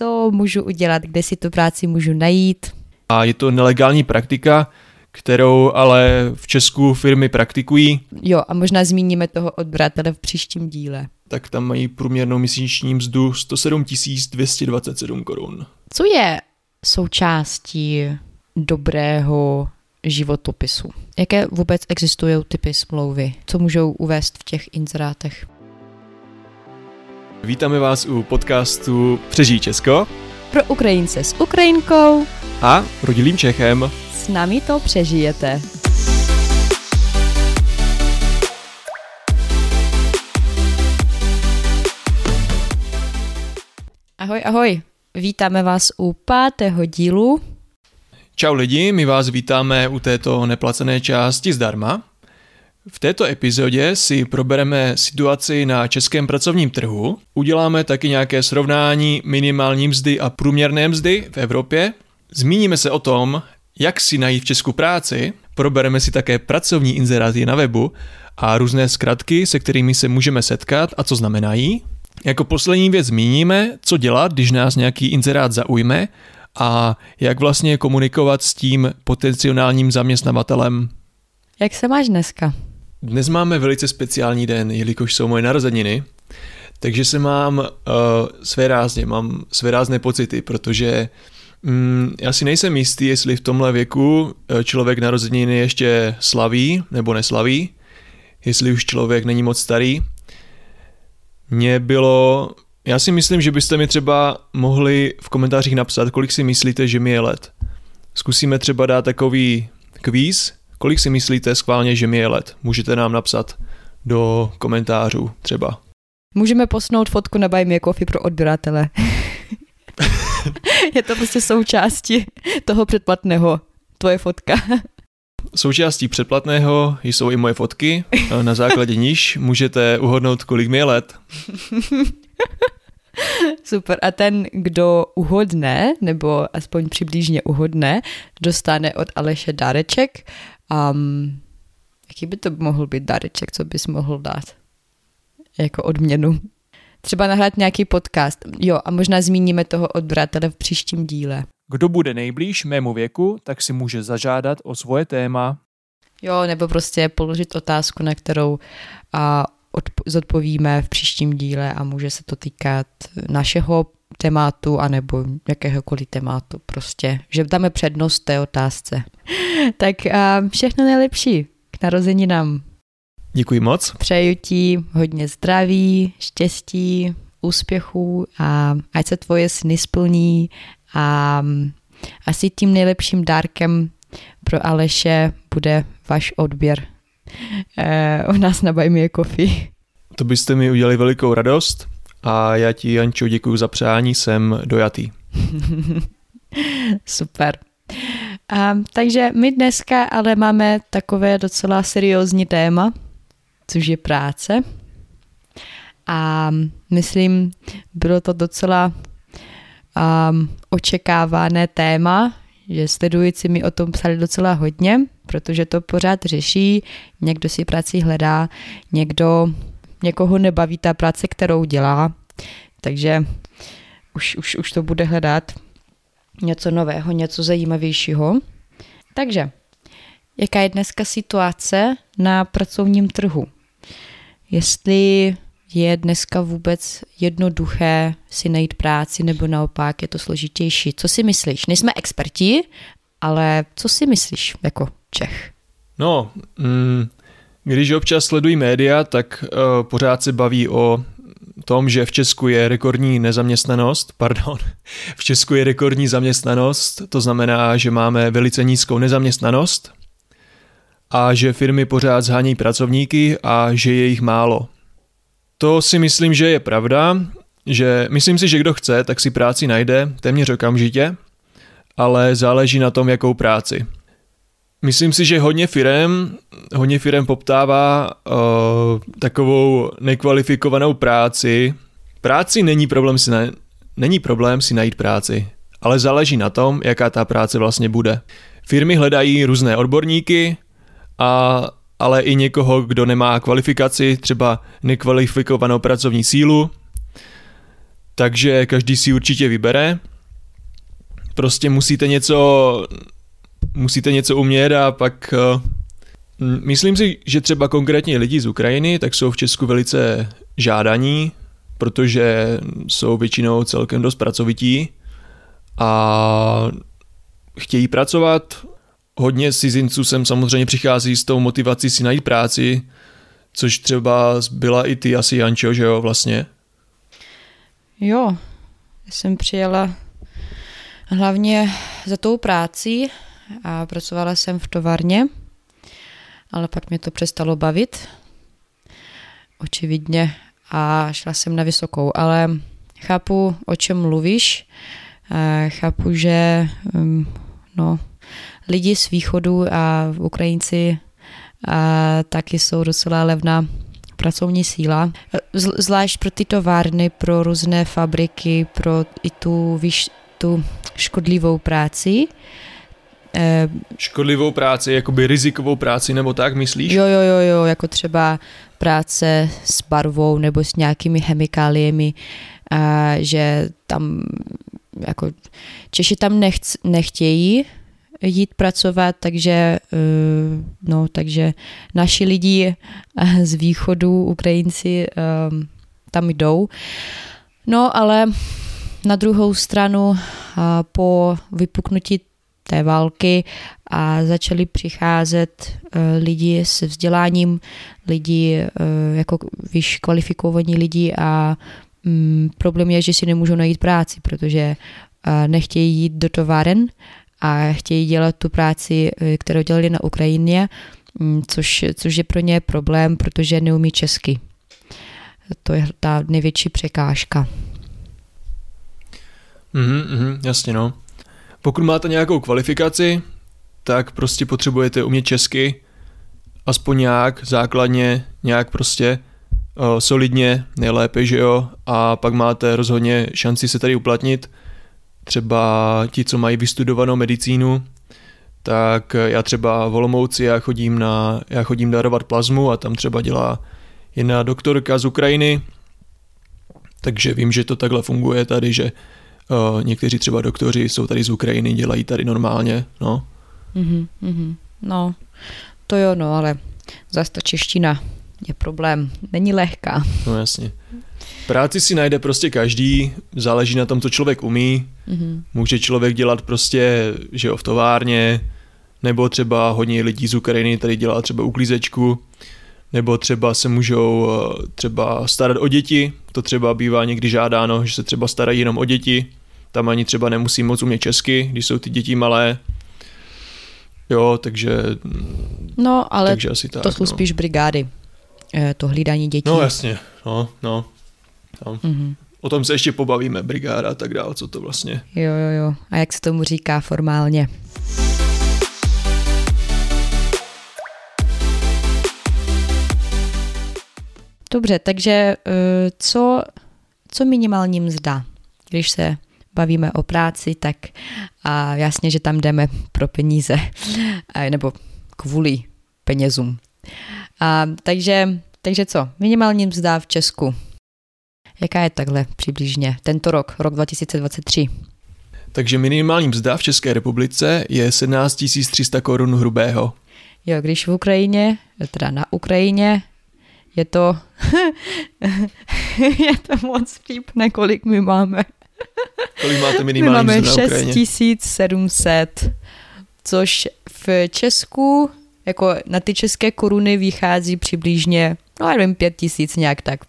co můžu udělat, kde si tu práci můžu najít. A je to nelegální praktika, kterou ale v Česku firmy praktikují. Jo, a možná zmíníme toho odbratele v příštím díle. Tak tam mají průměrnou měsíční mzdu 107 227 korun. Co je součástí dobrého životopisu? Jaké vůbec existují typy smlouvy? Co můžou uvést v těch inzerátech? Vítáme vás u podcastu Přežij Česko. Pro Ukrajince s Ukrajinkou. A rodilým Čechem. S námi to přežijete. Ahoj, ahoj. Vítáme vás u pátého dílu. Čau lidi, my vás vítáme u této neplacené části zdarma. V této epizodě si probereme situaci na českém pracovním trhu, uděláme taky nějaké srovnání minimální mzdy a průměrné mzdy v Evropě, zmíníme se o tom, jak si najít v Česku práci, probereme si také pracovní inzeráty na webu a různé zkratky, se kterými se můžeme setkat a co znamenají. Jako poslední věc zmíníme, co dělat, když nás nějaký inzerát zaujme a jak vlastně komunikovat s tím potenciálním zaměstnavatelem. Jak se máš dneska? Dnes máme velice speciální den, jelikož jsou moje narozeniny, takže se mám uh, své rázně, mám své rázné pocity, protože um, já si nejsem jistý, jestli v tomhle věku uh, člověk narozeniny ještě slaví nebo neslaví, jestli už člověk není moc starý. Mně bylo, já si myslím, že byste mi třeba mohli v komentářích napsat, kolik si myslíte, že mi je let. Zkusíme třeba dát takový kvíz, Kolik si myslíte schválně, že mi je let? Můžete nám napsat do komentářů třeba. Můžeme posnout fotku na Buy Me Coffee pro odběratele. je to prostě součástí toho předplatného. Tvoje fotka. Součástí předplatného jsou i moje fotky, na základě níž můžete uhodnout, kolik mi je let. Super. A ten, kdo uhodne, nebo aspoň přibližně uhodne, dostane od Aleše dáreček Um, jaký by to mohl být dareček, co bys mohl dát jako odměnu? Třeba nahrát nějaký podcast. Jo, a možná zmíníme toho odbratele v příštím díle. Kdo bude nejblíž mému věku, tak si může zažádat o svoje téma. Jo, nebo prostě položit otázku, na kterou a odp- zodpovíme v příštím díle a může se to týkat našeho tématu anebo jakéhokoliv tématu prostě, že dáme přednost té otázce. Tak a všechno nejlepší k narozeninám. Děkuji moc. Přeju ti hodně zdraví, štěstí, úspěchů a ať se tvoje sny splní a asi tím nejlepším dárkem pro Aleše bude váš odběr eh, u nás na Buy Me Coffee. To byste mi udělali velikou radost a já ti, Jančo, děkuji za přání, jsem dojatý. Super. A, takže my dneska ale máme takové docela seriózní téma, což je práce. A myslím, bylo to docela um, očekávané téma, že sledující mi o tom psali docela hodně, protože to pořád řeší, někdo si práci hledá, někdo někoho nebaví ta práce, kterou dělá, takže už, už, už to bude hledat něco nového, něco zajímavějšího. Takže, jaká je dneska situace na pracovním trhu? Jestli je dneska vůbec jednoduché si najít práci, nebo naopak je to složitější. Co si myslíš? Nejsme experti, ale co si myslíš jako Čech? No, mm, když občas sledují média, tak uh, pořád se baví o tom, že v Česku je rekordní nezaměstnanost, pardon, v Česku je rekordní zaměstnanost, to znamená, že máme velice nízkou nezaměstnanost a že firmy pořád zhání pracovníky a že je jich málo. To si myslím, že je pravda, že myslím si, že kdo chce, tak si práci najde téměř okamžitě, ale záleží na tom, jakou práci. Myslím si, že hodně firem, hodně firem poptává uh, takovou nekvalifikovanou práci. Práci není problém si, na, není problém si najít práci, ale záleží na tom, jaká ta práce vlastně bude. Firmy hledají různé odborníky, a, ale i někoho, kdo nemá kvalifikaci, třeba nekvalifikovanou pracovní sílu. takže každý si určitě vybere. Prostě musíte něco, musíte něco umět a pak uh, myslím si, že třeba konkrétně lidi z Ukrajiny tak jsou v Česku velice žádaní, protože jsou většinou celkem dost pracovití a chtějí pracovat. Hodně cizinců sem samozřejmě přichází s tou motivací si najít práci, což třeba byla i ty asi Jančo, že jo, vlastně? Jo, jsem přijela hlavně za tou práci a pracovala jsem v továrně, ale pak mě to přestalo bavit, očividně, a šla jsem na vysokou, ale chápu, o čem mluvíš, chápu, že um, no, lidi z východu a Ukrajinci a taky jsou docela levná pracovní síla. Zvlášť pro ty továrny, pro různé fabriky, pro i tu, tu škodlivou práci. Eh, škodlivou práci, jakoby rizikovou práci, nebo tak myslíš? Jo, jo, jo, jo, jako třeba práce s barvou nebo s nějakými chemikáliemi, a že tam jako Češi tam nechc, nechtějí jít pracovat, takže, eh, no, takže naši lidi eh, z východu, Ukrajinci, eh, tam jdou. No, ale na druhou stranu po vypuknutí té války a začali přicházet lidi s vzděláním, lidi jako víš, kvalifikovaní lidi a mm, problém je, že si nemůžou najít práci, protože nechtějí jít do továren a chtějí dělat tu práci, eh, kterou dělali na Ukrajině, mm, což, což je pro ně problém, protože neumí česky. To je ta největší překážka. Mhm, mhm, jasně no. Pokud máte nějakou kvalifikaci, tak prostě potřebujete umět česky, aspoň nějak, základně, nějak prostě uh, solidně, nejlépe, že jo, a pak máte rozhodně šanci se tady uplatnit. Třeba ti, co mají vystudovanou medicínu, tak já třeba v Olomouci, já chodím, na, já chodím darovat plazmu a tam třeba dělá jedna doktorka z Ukrajiny, takže vím, že to takhle funguje tady, že uh, někteří třeba doktoři jsou tady z Ukrajiny, dělají tady normálně, no. Mm-hmm, mm-hmm. No, to jo, no, ale zase ta čeština je problém, není lehká. No jasně. Práci si najde prostě každý, záleží na tom, co člověk umí. Mm-hmm. Může člověk dělat prostě, že jo, v továrně, nebo třeba hodně lidí z Ukrajiny tady dělá třeba uklízečku, nebo třeba se můžou eh, třeba starat o děti, to třeba bývá někdy žádáno, že se třeba starají jenom o děti, tam ani třeba nemusí moc umět česky, když jsou ty děti malé. Jo, takže... No, ale takže asi tak, to jsou no. spíš brigády, eh, to hlídání dětí. No jasně, no, no. No. Mm-hmm. O tom se ještě pobavíme, brigáda a tak dále, co to vlastně. Jo, jo, jo. A jak se tomu říká formálně? Dobře, takže eh, co, co minimální mzda? Když se bavíme o práci, tak a jasně, že tam jdeme pro peníze, nebo kvůli penězům. A, takže, takže co? Minimální mzda v Česku Jaká je takhle přibližně tento rok, rok 2023? Takže minimální mzda v České republice je 17 300 korun hrubého. Jo, když v Ukrajině, teda na Ukrajině, je to, je to moc vtipné, kolik my máme. Kolik máte minimální my máme 6700, což v Česku, jako na ty české koruny vychází přibližně, no nevím, 5000 nějak tak.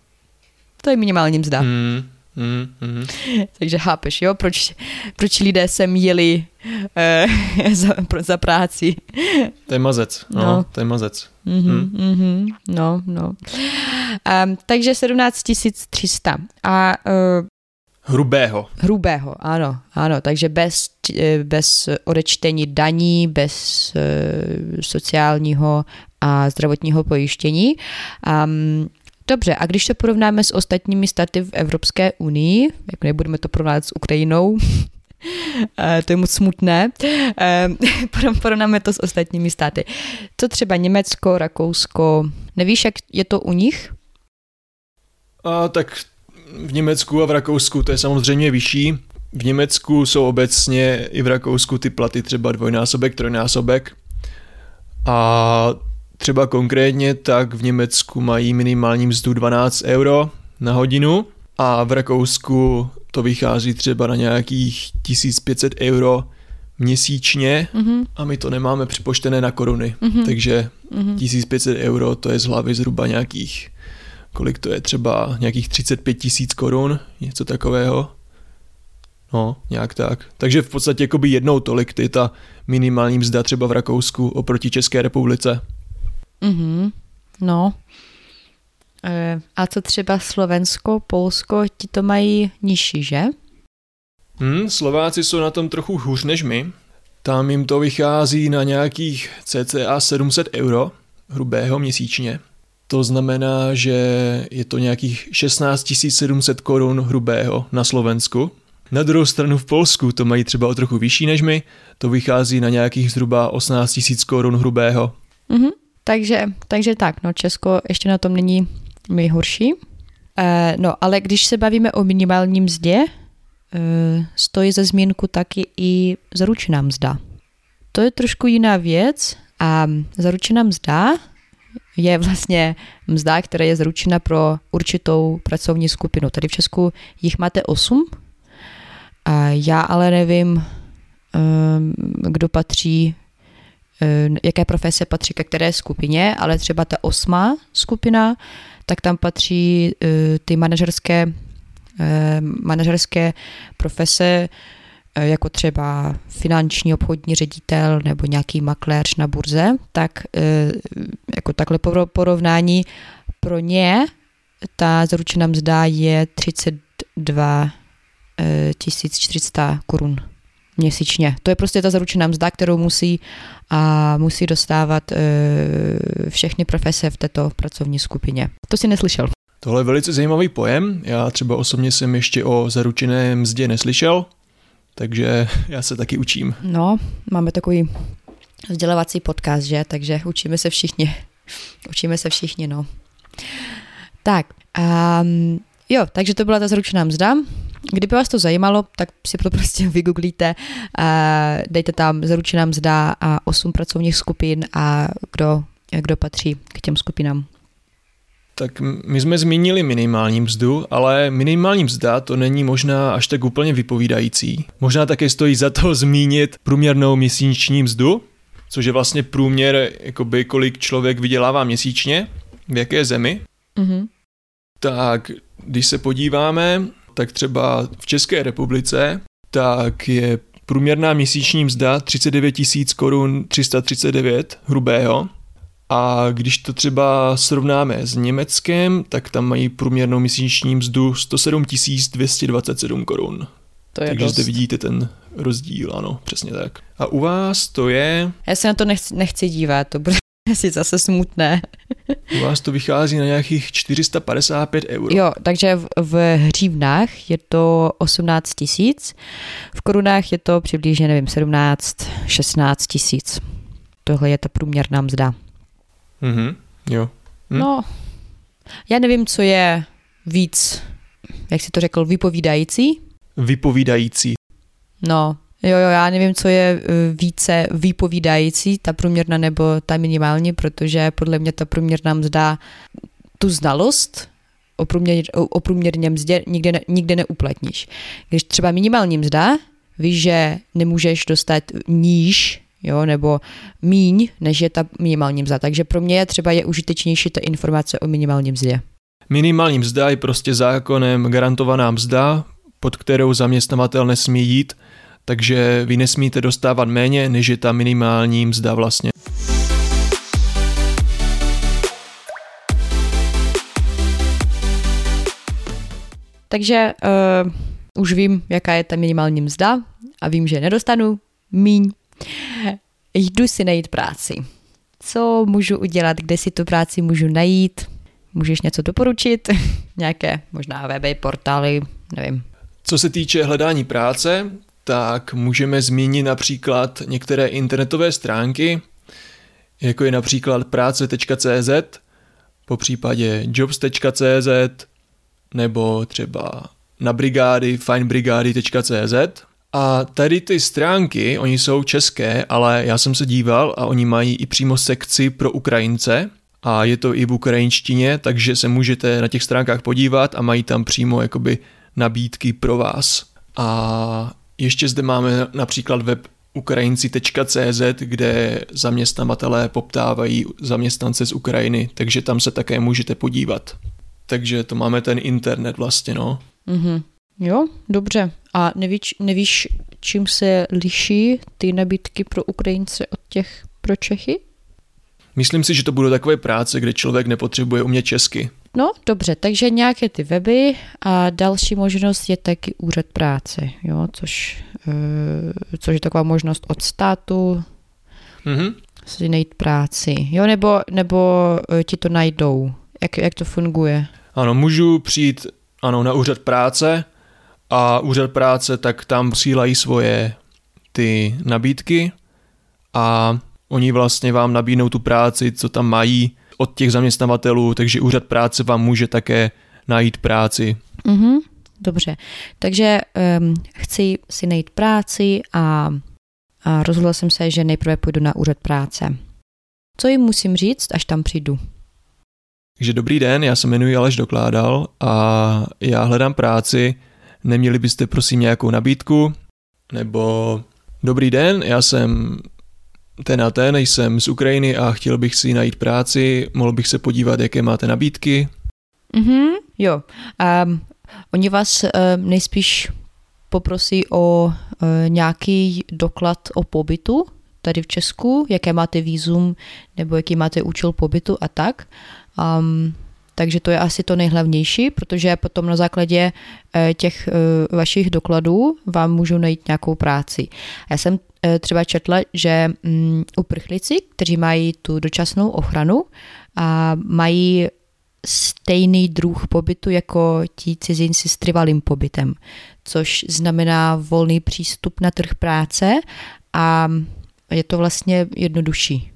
To je minimální mzda. Mm, mm, mm. Takže chápeš, jo, proč, proč lidé sem jeli eh, za, pro, za práci. To je mazec, no, no. to je mazec. Mm-hmm, mm. Mm-hmm, no, no. Um, takže 17 300. A uh, Hrubého. Hrubého, ano, ano, takže bez, eh, bez odečtení daní, bez uh, sociálního a zdravotního pojištění. Um, Dobře, a když to porovnáme s ostatními státy v Evropské unii, jak nebudeme to porovnávat s Ukrajinou, eh, to je moc smutné, eh, porovnáme to s ostatními státy. Co třeba Německo, Rakousko, nevíš, jak je to u nich? A, tak v Německu a v Rakousku to je samozřejmě vyšší. V Německu jsou obecně i v Rakousku ty platy třeba dvojnásobek, trojnásobek. A třeba konkrétně tak v Německu mají minimální mzdu 12 euro na hodinu a v Rakousku to vychází třeba na nějakých 1500 euro měsíčně mm-hmm. a my to nemáme připočtené na koruny, mm-hmm. takže mm-hmm. 1500 euro to je z hlavy zhruba nějakých, kolik to je třeba nějakých 35 tisíc korun, něco takového. No, nějak tak. Takže v podstatě jakoby jednou tolik ty ta minimální mzda třeba v Rakousku oproti České republice. Mhm, no. E, a co třeba Slovensko, Polsko, ti to mají nižší, že? Hmm, Slováci jsou na tom trochu hůř než my. Tam jim to vychází na nějakých cca 700 euro hrubého měsíčně. To znamená, že je to nějakých 16 700 korun hrubého na Slovensku. Na druhou stranu v Polsku to mají třeba o trochu vyšší než my, to vychází na nějakých zhruba 18 000 korun hrubého. Mm-hmm. Takže, takže tak, no Česko ještě na tom není nejhorší. E, no, ale když se bavíme o minimálním mzdě, e, stojí za zmínku taky i zaručená mzda. To je trošku jiná věc a zaručená mzda je vlastně mzda, která je zaručena pro určitou pracovní skupinu. Tady v Česku jich máte 8, a já ale nevím, ehm, kdo patří, ehm, jaké profese patří ke které skupině, ale třeba ta osmá skupina, tak tam patří eh, ty manažerské, ehm, manažerské profese, jako třeba finanční obchodní ředitel nebo nějaký makléř na burze, tak eh, jako takhle porovnání pro ně ta zaručená mzda je 32 1400 korun měsíčně. To je prostě ta zaručená mzda, kterou musí, a musí dostávat všechny profese v této pracovní skupině. To si neslyšel. Tohle je velice zajímavý pojem. Já třeba osobně jsem ještě o zaručené mzdě neslyšel, takže já se taky učím. No, máme takový vzdělávací podcast, že? Takže učíme se všichni. Učíme se všichni, no. Tak, um, jo, takže to byla ta zaručená mzda. Kdyby vás to zajímalo, tak si to prostě vygooglíte, dejte tam zaručená mzda a 8 pracovních skupin a kdo, kdo patří k těm skupinám. Tak my jsme zmínili minimální mzdu, ale minimální mzda to není možná až tak úplně vypovídající. Možná také stojí za to zmínit průměrnou měsíční mzdu, což je vlastně průměr, jakoby kolik člověk vydělává měsíčně, v jaké zemi. Mm-hmm. Tak když se podíváme tak třeba v České republice, tak je průměrná měsíční mzda 39 tisíc korun 339 hrubého. A když to třeba srovnáme s Německem, tak tam mají průměrnou měsíční mzdu 107 227 korun. To je Takže dost. zde vidíte ten rozdíl, ano, přesně tak. A u vás to je... Já se na to nechci, nechci dívat, to bude asi zase smutné. U vás to vychází na nějakých 455 eur. Jo, takže v, v hřívnách je to 18 tisíc, v korunách je to přibližně, nevím, 17, 16 tisíc. Tohle je ta průměrná mzda. Mhm, jo. Hm? No, já nevím, co je víc, jak jsi to řekl, vypovídající? Vypovídající. No, Jo, jo, já nevím, co je e, více vypovídající, ta průměrná nebo ta minimální, protože podle mě ta průměrná mzda tu znalost o, průměr, o průměrně mzdě nikde, ne, nikde neuplatníš. Když třeba minimální mzda, víš, že nemůžeš dostat níž, jo, nebo míň, než je ta minimální mzda. Takže pro mě je třeba je užitečnější ta informace o minimální mzdě. Minimální mzda je prostě zákonem garantovaná mzda, pod kterou zaměstnavatel nesmí jít – takže vy nesmíte dostávat méně, než je ta minimální mzda vlastně. Takže uh, už vím, jaká je ta minimální mzda a vím, že nedostanu míň. Jdu si najít práci. Co můžu udělat, kde si tu práci můžu najít? Můžeš něco doporučit? Nějaké možná weby, portály, nevím. Co se týče hledání práce, tak můžeme zmínit například některé internetové stránky, jako je například práce.cz, po případě jobs.cz, nebo třeba na brigády finebrigady.cz a tady ty stránky, oni jsou české, ale já jsem se díval a oni mají i přímo sekci pro Ukrajince a je to i v ukrajinštině, takže se můžete na těch stránkách podívat a mají tam přímo jakoby nabídky pro vás. A ještě zde máme například web ukrajinci.cz, kde zaměstnavatelé poptávají zaměstnance z Ukrajiny, takže tam se také můžete podívat. Takže to máme ten internet vlastně, no. Mm-hmm. Jo, dobře. A nevíš, nevíš, čím se liší ty nabídky pro Ukrajince od těch pro Čechy? Myslím si, že to budou takové práce, kde člověk nepotřebuje umět česky. No, dobře, takže nějaké ty weby a další možnost je taky úřad práce, jo, což, uh, což je taková možnost od státu mm-hmm. si najít práci, jo, nebo, nebo uh, ti to najdou. Jak, jak to funguje? Ano, můžu přijít ano, na úřad práce a úřad práce tak tam posílají svoje ty nabídky a oni vlastně vám nabídnou tu práci, co tam mají od těch zaměstnavatelů, takže úřad práce vám může také najít práci. Mm-hmm, dobře, takže um, chci si najít práci a, a rozhodla jsem se, že nejprve půjdu na úřad práce. Co jim musím říct, až tam přijdu? Takže dobrý den, já se jmenuji Aleš Dokládal a já hledám práci. Neměli byste prosím nějakou nabídku? Nebo dobrý den, já jsem ten a ten, jsem z Ukrajiny a chtěl bych si najít práci, mohl bych se podívat, jaké máte nabídky? Mhm, jo. Um, oni vás uh, nejspíš poprosí o uh, nějaký doklad o pobytu tady v Česku, jaké máte výzum nebo jaký máte účel pobytu a tak. Um, takže to je asi to nejhlavnější, protože potom na základě uh, těch uh, vašich dokladů vám můžu najít nějakou práci. Já jsem uh, třeba četla, že um, uprchlíci, kteří mají tu dočasnou ochranu, a mají stejný druh pobytu jako ti cizinci s trvalým pobytem, což znamená volný přístup na trh práce a je to vlastně jednodušší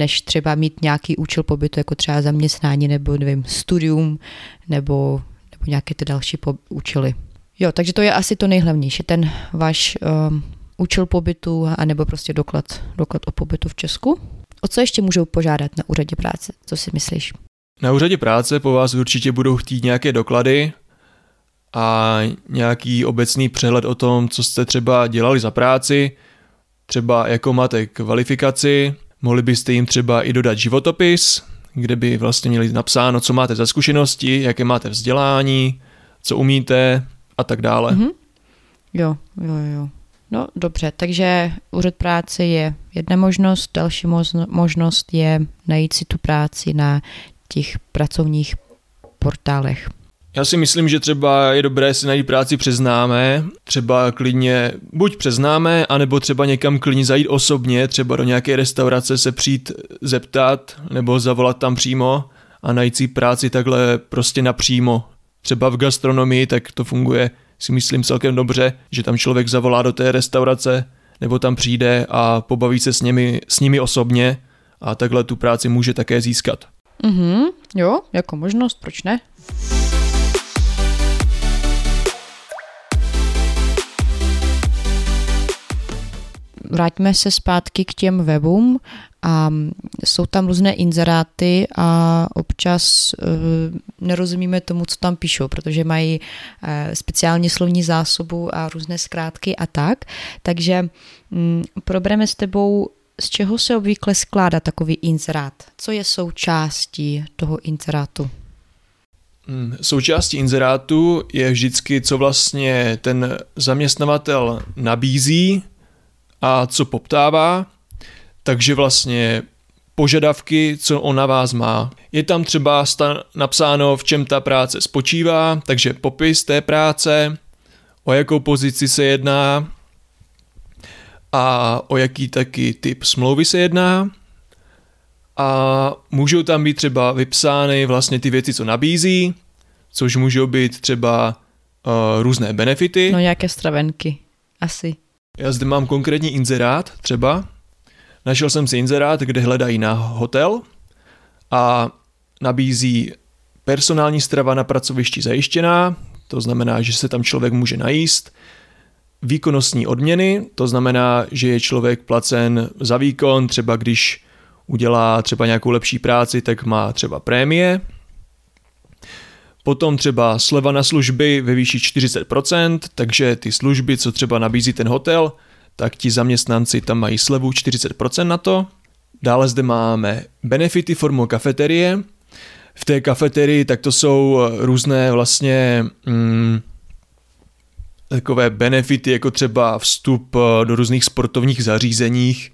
než třeba mít nějaký účel pobytu, jako třeba zaměstnání nebo nevím, studium nebo, nebo nějaké ty další po- účely. Jo, takže to je asi to nejhlavnější, ten váš um, účel pobytu anebo prostě doklad, doklad o pobytu v Česku. O co ještě můžou požádat na úřadě práce? Co si myslíš? Na úřadě práce po vás určitě budou chtít nějaké doklady a nějaký obecný přehled o tom, co jste třeba dělali za práci, třeba jako máte kvalifikaci, mohli byste jim třeba i dodat životopis, kde by vlastně měli napsáno, co máte za zkušenosti, jaké máte vzdělání, co umíte a tak dále. Mm-hmm. Jo, jo, jo. No dobře, takže úřad práce je jedna možnost, další možnost je najít si tu práci na těch pracovních portálech. Já si myslím, že třeba je dobré si najít práci přes třeba klidně buď přes anebo třeba někam klidně zajít osobně, třeba do nějaké restaurace se přijít zeptat, nebo zavolat tam přímo a najít si práci takhle prostě napřímo. Třeba v gastronomii, tak to funguje si myslím celkem dobře, že tam člověk zavolá do té restaurace, nebo tam přijde a pobaví se s nimi, s nimi osobně a takhle tu práci může také získat. Mhm, jo, jako možnost, proč ne? Vrátíme se zpátky k těm webům a jsou tam různé inzeráty a občas uh, nerozumíme tomu, co tam píšou, protože mají uh, speciální slovní zásobu a různé zkrátky a tak. Takže um, probereme s tebou, z čeho se obvykle skládá takový inzerát. Co je součástí toho inzerátu? Hmm, součástí inzerátu je vždycky, co vlastně ten zaměstnavatel nabízí a co poptává, takže vlastně požadavky, co on na vás má. Je tam třeba napsáno, v čem ta práce spočívá, takže popis té práce, o jakou pozici se jedná a o jaký taky typ smlouvy se jedná. A můžou tam být třeba vypsány vlastně ty věci, co nabízí, což můžou být třeba uh, různé benefity. No nějaké stravenky, asi. Já zde mám konkrétní inzerát třeba. Našel jsem si inzerát, kde hledají na hotel a nabízí personální strava na pracovišti zajištěná, to znamená, že se tam člověk může najíst, výkonnostní odměny, to znamená, že je člověk placen za výkon, třeba když udělá třeba nějakou lepší práci, tak má třeba prémie. Potom třeba sleva na služby ve výši 40%, takže ty služby, co třeba nabízí ten hotel, tak ti zaměstnanci tam mají slevu 40% na to. Dále zde máme benefity formou kafeterie. V té kafeterii tak to jsou různé vlastně mm, takové benefity, jako třeba vstup eh, do různých sportovních zařízeních,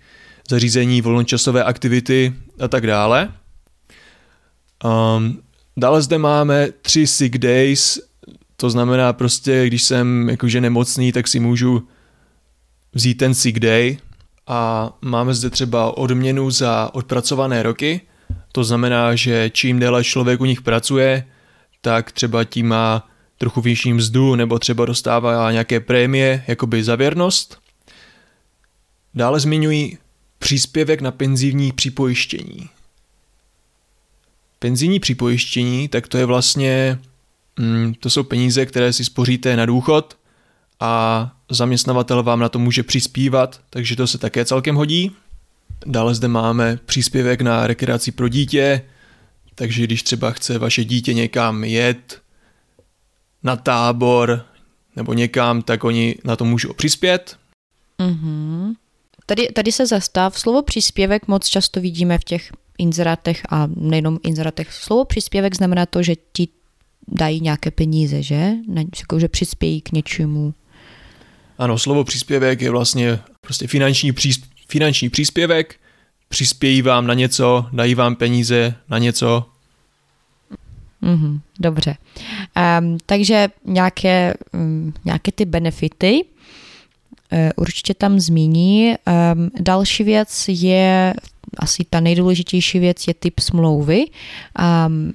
zařízení volnočasové aktivity a tak dále. Um, dále zde máme tři sick days, to znamená prostě, když jsem jakože nemocný, tak si můžu vzít ten sick day a máme zde třeba odměnu za odpracované roky, to znamená, že čím déle člověk u nich pracuje, tak třeba tím má trochu vyšší mzdu nebo třeba dostává nějaké prémie, jakoby za věrnost. Dále zmiňují příspěvek na penzijní připojištění. Penzijní připojištění, tak to je vlastně, mm, to jsou peníze, které si spoříte na důchod a zaměstnavatel vám na to může přispívat, takže to se také celkem hodí. Dále zde máme příspěvek na rekreaci pro dítě, takže když třeba chce vaše dítě někam jet, na tábor nebo někam, tak oni na to můžou přispět. Mm-hmm. Tady, tady se zastav. Slovo příspěvek moc často vidíme v těch inzerátech a nejenom inzerátech. Slovo příspěvek znamená to, že ti dají nějaké peníze, že? Jako, že přispějí k něčemu. Ano, slovo příspěvek je vlastně prostě finanční, přís, finanční příspěvek, přispějí vám na něco, dají vám peníze na něco, Mm-hmm, dobře. Um, takže nějaké, um, nějaké ty benefity uh, určitě tam zmíní. Um, další věc je, asi ta nejdůležitější věc je typ smlouvy. Um,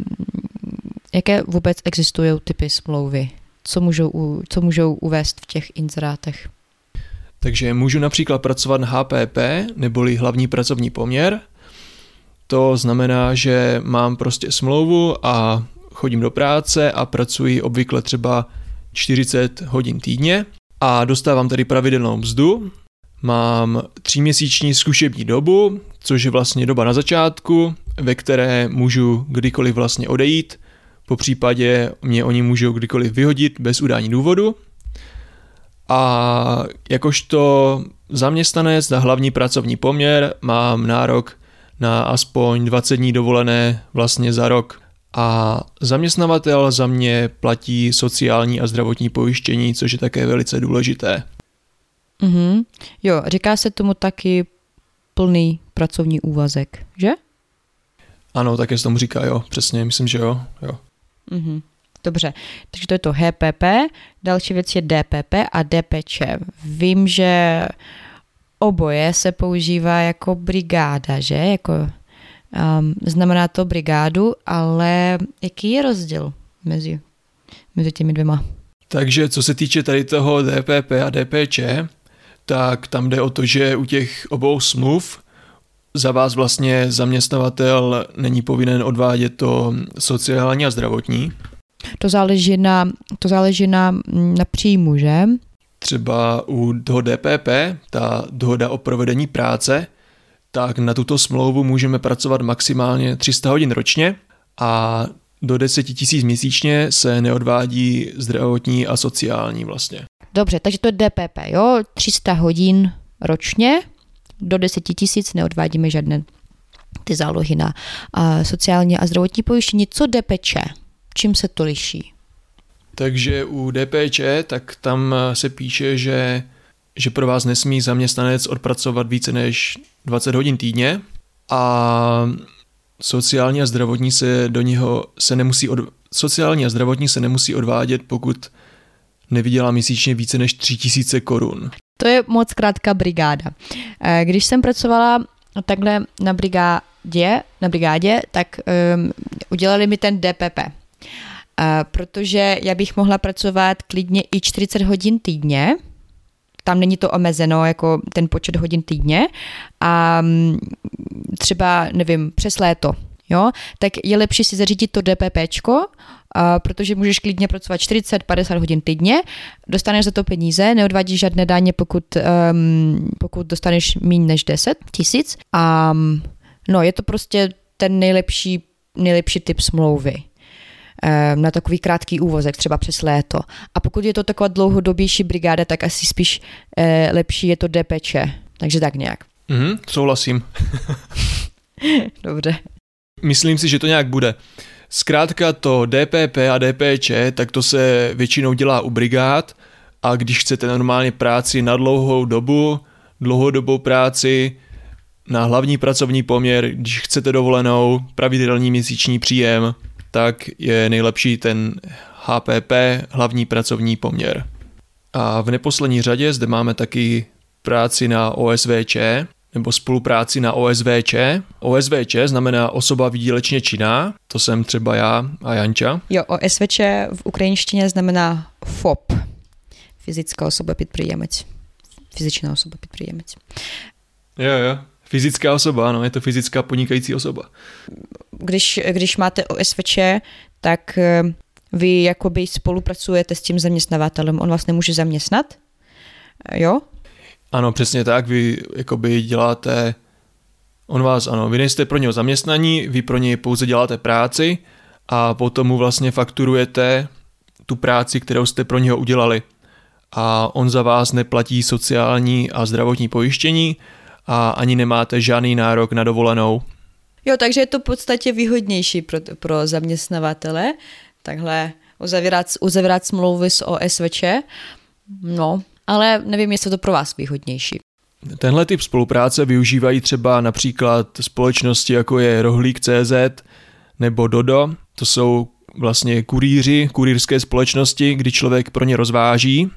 jaké vůbec existují typy smlouvy? Co můžou, co můžou uvést v těch inzerátech? Takže můžu například pracovat na HPP, neboli hlavní pracovní poměr. To znamená, že mám prostě smlouvu a chodím do práce a pracuji obvykle třeba 40 hodin týdně a dostávám tady pravidelnou mzdu. Mám tříměsíční zkušební dobu, což je vlastně doba na začátku, ve které můžu kdykoliv vlastně odejít, po případě mě oni můžou kdykoliv vyhodit bez udání důvodu. A jakožto zaměstnanec na hlavní pracovní poměr mám nárok na aspoň 20 dní dovolené vlastně za rok a zaměstnavatel za mě platí sociální a zdravotní pojištění, což je také velice důležité. Mm-hmm. Jo, říká se tomu taky plný pracovní úvazek, že? Ano, také se tomu říká, jo, přesně, myslím, že jo. jo. Mm-hmm. Dobře, takže to je to HPP, další věc je DPP a DPČ. Vím, že oboje se používá jako brigáda, že? Jako Um, znamená to brigádu, ale jaký je rozdíl mezi, mezi těmi dvěma? Takže co se týče tady toho DPP a DPČ, tak tam jde o to, že u těch obou smluv za vás vlastně zaměstnavatel není povinen odvádět to sociální a zdravotní. To záleží na, to záleží na, na příjmu, že? Třeba u toho DPP, ta dohoda o provedení práce, tak na tuto smlouvu můžeme pracovat maximálně 300 hodin ročně a do 10 tisíc měsíčně se neodvádí zdravotní a sociální vlastně. Dobře, takže to je DPP, jo? 300 hodin ročně, do 10 tisíc neodvádíme žádné ty zálohy na a sociální a zdravotní pojištění. Co DPČ? Čím se to liší? Takže u DPČ, tak tam se píše, že že pro vás nesmí zaměstnanec odpracovat více než 20 hodin týdně a sociální a zdravotní se do něho se nemusí od, sociální a zdravotní se nemusí odvádět, pokud nevydělá měsíčně více než 3000 korun. To je moc krátká brigáda. Eh, když jsem pracovala takhle na brigádě, na brigádě tak um, udělali mi ten DPP. Uh, eh, protože já bych mohla pracovat klidně i 40 hodin týdně, tam není to omezeno jako ten počet hodin týdně a mm, třeba, nevím, přes léto, jo, tak je lepší si zařídit to DPPčko, protože můžeš klidně pracovat 40-50 hodin týdně, dostaneš za to peníze, neodvádíš žádné daně, pokud, um, pokud dostaneš méně než 10 tisíc. A um, no, je to prostě ten nejlepší, nejlepší typ smlouvy na takový krátký úvozek, třeba přes léto. A pokud je to taková dlouhodobější brigáda, tak asi spíš eh, lepší je to DPČ. Takže tak nějak. Mhm, souhlasím. Dobře. Myslím si, že to nějak bude. Zkrátka to DPP a DPČ, tak to se většinou dělá u brigád a když chcete normálně práci na dlouhou dobu, dlouhodobou práci, na hlavní pracovní poměr, když chcete dovolenou, pravidelný měsíční příjem, tak je nejlepší ten HPP, hlavní pracovní poměr. A v neposlední řadě zde máme taky práci na OSVČ, nebo spolupráci na OSVČ. OSVČ znamená osoba výdělečně činná, to jsem třeba já a Janča. Jo, OSVČ v ukrajinštině znamená FOP, fyzická osoba підприємець. Fyzičná osoba підприємець. Jo, jo. Fyzická osoba, ano, je to fyzická podnikající osoba. Když, když máte OSVČ, tak eh, vy jakoby spolupracujete s tím zaměstnavatelem, on vás nemůže zaměstnat, jo? ano, přesně tak, vy jakoby děláte, on vás, ano, vy nejste pro něho zaměstnaní, vy pro něj pouze děláte práci a potom mu vlastně fakturujete tu práci, kterou jste pro něho udělali. A on za vás neplatí sociální a zdravotní pojištění a ani nemáte žádný nárok na dovolenou. Jo, takže je to v podstatě výhodnější pro, pro zaměstnavatele, takhle uzavírat, uzavírat smlouvy s OSVČ. No, ale nevím, jestli to pro vás výhodnější. Tenhle typ spolupráce využívají třeba například společnosti jako je Rohlík.cz nebo Dodo. To jsou vlastně kurýři, kurýrské společnosti, kdy člověk pro ně rozváží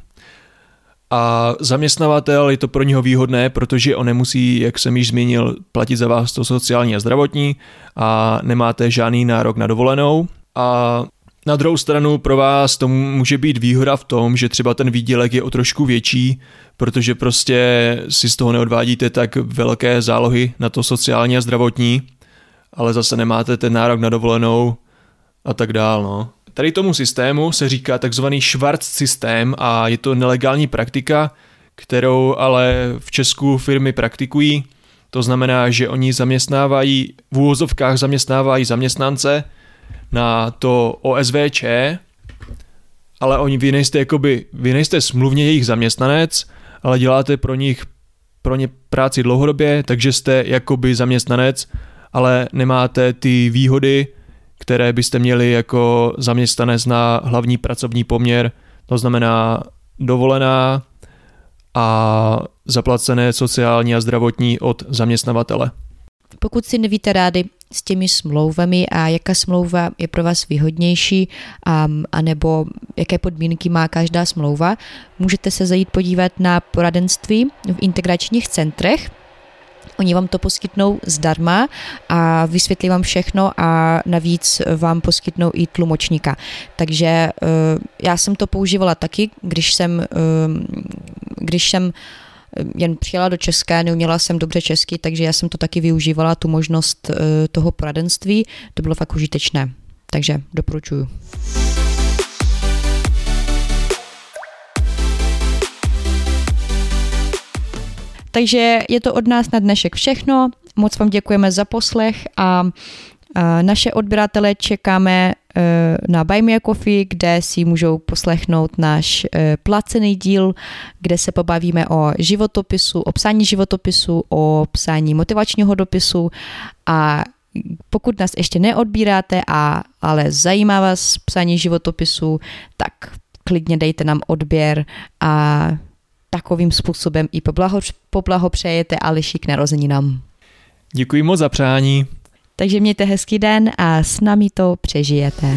a zaměstnavatel je to pro něho výhodné, protože on nemusí, jak jsem již zmínil, platit za vás to sociální a zdravotní a nemáte žádný nárok na dovolenou. A na druhou stranu pro vás to může být výhoda v tom, že třeba ten výdělek je o trošku větší, protože prostě si z toho neodvádíte tak velké zálohy na to sociální a zdravotní, ale zase nemáte ten nárok na dovolenou a tak dál, no. Tady tomu systému se říká takzvaný Schwarz systém a je to nelegální praktika, kterou ale v Česku firmy praktikují. To znamená, že oni zaměstnávají, v úvozovkách zaměstnávají zaměstnance na to OSVČ, ale oni, vy nejste, jakoby, vy nejste smluvně jejich zaměstnanec, ale děláte pro nich pro ně práci dlouhodobě, takže jste jakoby zaměstnanec, ale nemáte ty výhody, které byste měli jako zaměstnanec na hlavní pracovní poměr, to znamená dovolená a zaplacené sociální a zdravotní od zaměstnavatele. Pokud si nevíte rády s těmi smlouvami a jaká smlouva je pro vás výhodnější, a, anebo jaké podmínky má každá smlouva, můžete se zajít podívat na poradenství v integračních centrech, Oni vám to poskytnou zdarma a vysvětlí vám všechno a navíc vám poskytnou i tlumočníka. Takže eh, já jsem to používala taky, když jsem, eh, když jsem jen přijela do České, neuměla jsem dobře česky, takže já jsem to taky využívala, tu možnost toho poradenství. To bylo fakt užitečné. Takže doporučuju. Takže je to od nás na dnešek všechno. Moc vám děkujeme za poslech a naše odběratele čekáme na Buy Me a Coffee, kde si můžou poslechnout náš e, placený díl, kde se pobavíme o životopisu, o psání životopisu, o psání motivačního dopisu a pokud nás ještě neodbíráte, a, ale zajímá vás psání životopisu, tak klidně dejte nám odběr a takovým způsobem i poblaho, poblahopřejete Ališi k narozeninám. Děkuji moc za přání. Takže mějte hezký den a s námi to přežijete.